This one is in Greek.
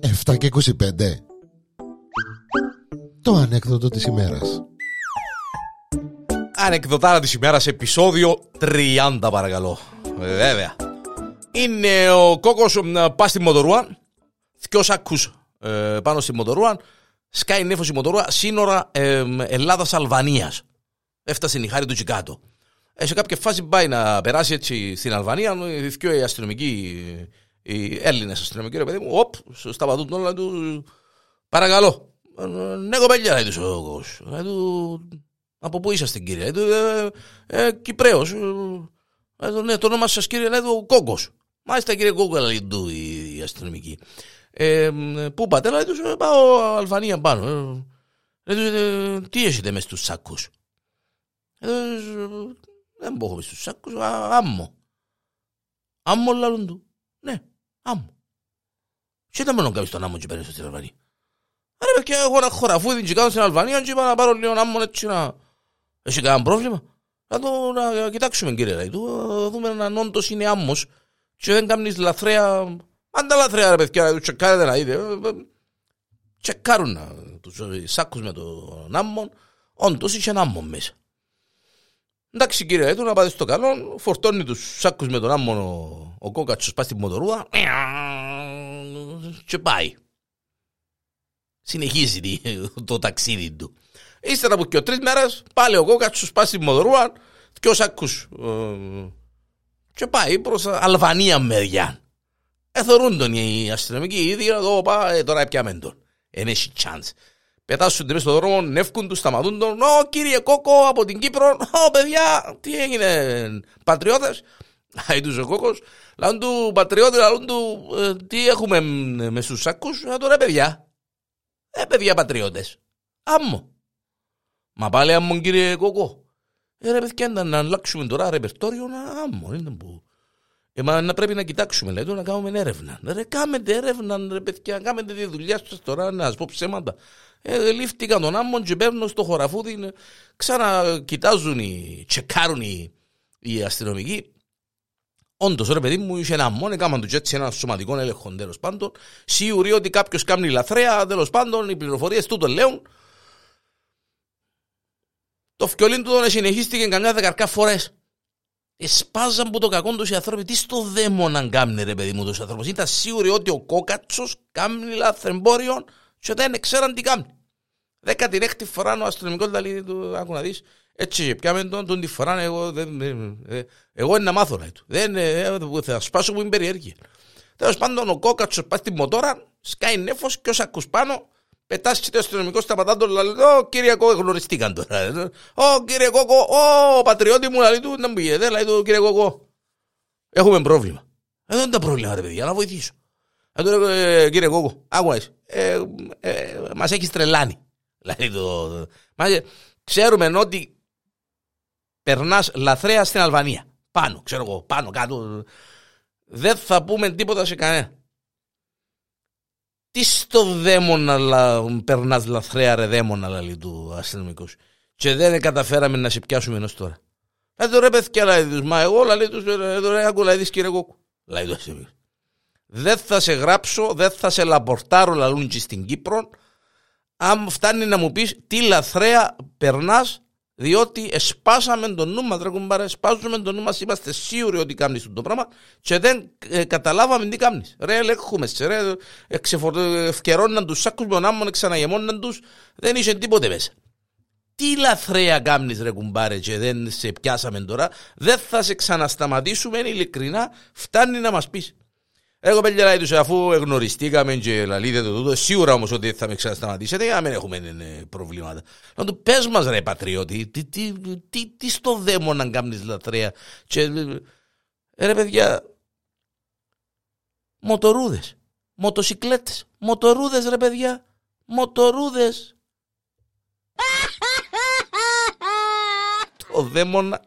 Εφτά και 25 Το ανέκδοτο της ημέρας. Ανεκδοτάρα της ημέρας επεισόδιο 30 παρακαλώ. Ε, Βέβαια. Είναι ο κόκκος ε, πας στη Μοτορούα. Δυο σάκους ε, πάνω στη Μοτορούα. Σκάει νέφος η Μοτορούα. Σύνορα ε, Ελλάδας-Αλβανίας. Έφτασε η χάρη του Τσικάτο ε, Σε κάποια φάση πάει να περάσει έτσι στην Αλβανία Οι δυο οι αστυνομικοί Οι Έλληνες αστυνομικοί ρε παιδί μου Οπ, σταματούν όλα του Παρακαλώ «Ε, Ναι κοπέλια λέει τους ο κόκκος Λέει του από πού είσαστε κύριε, λέει του, ε, ε, Κυπρέος. Ε, λέει του, ναι, το όνομα σας κύριε, λέει του, Κόκκος. Μάλιστα κύριε Κόκκο, λέει του η, η αστυνομική. Ε, πού πάτε, λέει τους, «Ε, πάω Αλβανία πάνω. Ε, λέει του, «Ε, τι έχετε μες στους σάκους. Ε, τους, δεν μπορώ μες στους σάκους, α, άμμο. Άμμο λαλούν του. Ναι, άμμο. Και ήταν μόνο κάποιος τον άμμο και πέρασε στην Αλβανία. Άρα παιδιά, εγώ ένα χωραφούδι και κάνω στην Αλβανία και είπα να πάρω λίγο άμμον έτσι να... Έχει κανένα πρόβλημα; Να το να κοιτάξουμε κύριε λέει του, να δούμε αν όντως είναι άμμος και δεν κάνεις λαθρέα... Αν τα λαθρέα ρε παιδιά, τους τσεκάρετε να δείτε. ε, ε, Τσεκάρουν να, τους ε, σάκους με τον άμμον, όντως είχε ένα άμμον μέσα. Εντάξει κύριε λέει του, να πάτε στο καλό, φορτώνει τους σάκους με τον άμμον ο, ο κόκατσος πάει στην μοτορούα και πάει συνεχίζει τη- το ταξίδι του. Ύστερα από και τρεις μέρες πάλι ο κόκατσος πάει στη Μοδρούα και ως ακούς ε, και πάει προς Αλβανία μεριά. Εθωρούν τον οι αστυνομικοί ήδη να το πά, ε, τώρα πιάμε τον. Εν έχει chance. Πετάσουν μες στον δρόμο, νεύκουν τους, σταματούν τον. Ω κύριε Κόκο από την Κύπρο, ω παιδιά, τι έγινε, πατριώτες.Άει τους ο Κόκος, λαλούν του πατριώτες, λαλούν του, «Ε, τι έχουμε με στους σάκους, να το ρε παιδιά. Ε, παιδιά πατριώτες. Άμμο. Μα πάλι άμμο κύριε Κόκο. Ε, ρε παιδιά, να, να αλλάξουμε τώρα ρεπερτόριο, να άμμο. Είναι που... Ε, μα να πρέπει να κοιτάξουμε, λέει, να κάνουμε έρευνα. Ρε, κάμετε έρευνα, ρε παιδιά, κάμετε τη δουλειά σας τώρα, να σας πω ψέματα. Ε, λήφθηκαν τον άμμον και παίρνω στο χωραφούδι, ε, ξανακοιτάζουν οι, τσεκάρουν οι, οι αστυνομικοί. Όντως, ρε παιδί μου, είχε ένα μόνο, έκαναν τους έτσι ένα σωματικό έλεγχο τέλος πάντων. Σίγουροι ότι κάποιος κάνει λαθρέα, τέλος πάντων, οι πληροφορίες τούτο λέουν. Το φκιολίν του τον συνεχίστηκε καμιά δεκαρκά φορές. Εσπάζαν που το κακό τους οι άνθρωποι. Τι στο δαίμονα κάνουν, ρε παιδί μου, τους ανθρώπου. Ήταν σίγουροι ότι ο κόκατσος κάνει λαθρεμπόριο και δεν ξέραν τι κάνει. Δέκατη έκτη φορά ο αστυνομικός λέει του, άκου να δεις, έτσι και πιάμε τον, τον τη φορά εγώ, δεν, δεν- ε, εγώ είναι να μάθω λέει του. Δεν, ε, ε, θα σπάσω που είναι περιέργεια. Τέλος πάντων ο κόκατσος πάει στην μοτόρα, σκάει νέφος και ως ακούς πάνω, πετάς και το αστυνομικό σταματά τον λέει, «Ω κύριε Κόκο, γνωριστήκαν τώρα». ε, «Ω κύριε Κόκο, ω πατριώτη μου», λέει του, «να μου πηγαίνετε», λέει του, «κύριε Κόκο, έχουμε πρόβλημα». Ε, δεν είναι τα πρόβλημα ρε παιδιά, να βοηθήσω. Ε, του λέω, «Ε, κύριε Κόκο, άκου να δεις, ε, ε, μας έχεις τρελάνει. Δηλαδή το, μας, ε, ξέρουμε ότι περνάς λαθρέα στην Αλβανία. Πάνω, ξέρω εγώ, πάνω, κάτω. Δεν θα πούμε τίποτα σε κανένα. Τι στο δαίμονα λα, περνάς λαθρέα ρε δαίμονα λέει του αστυνομικού. Και δεν καταφέραμε να σε πιάσουμε ενός τώρα. Λέει του ρε παιδιά λέει τους, μα εγώ λέει τους, ρε, ρε, άκου λέει της κύριε Κόκκου. Λέει τους αστυνομικού. Δεν θα σε γράψω, δεν θα σε λαπορτάρω λαλούν και στην Κύπρο αν φτάνει να μου πεις τι λαθρέα περνάς διότι εσπάσαμε τον νου μας, ρε κουμπάρε, εσπάζουμε τον νου μας, είμαστε σίγουροι ότι κάνεις το πράγμα και δεν ε, καταλάβαμε τι κάνεις. Ρε, ελέγχουμε σε, ρε, εξεφορ- ευκαιρώναν τους σάκους με τον άμμον, ξαναγεμώναν τους, δεν είχε τίποτε μέσα. Τι λαθρέα κάνεις ρε κουμπάρε και δεν σε πιάσαμε τώρα, δεν θα σε ξανασταματήσουμε, ειλικρινά, φτάνει να μας πεις. Εγώ παιδιά λέει τους αφού γνωριστήκαμε και λαλείτε το τούτο, σίγουρα όμως ότι θα με ξανασταματήσετε για να μην έχουμε ε, προβλήματα. Να του πες μας ρε πατριώτη, τι, τι, τι, τι στο δαίμο να κάνεις λατρεία. Και, ε, ρε παιδιά, μοτορούδες, μοτοσυκλέτες, μοτορούδες ρε παιδιά, μοτορούδες. το δαίμονα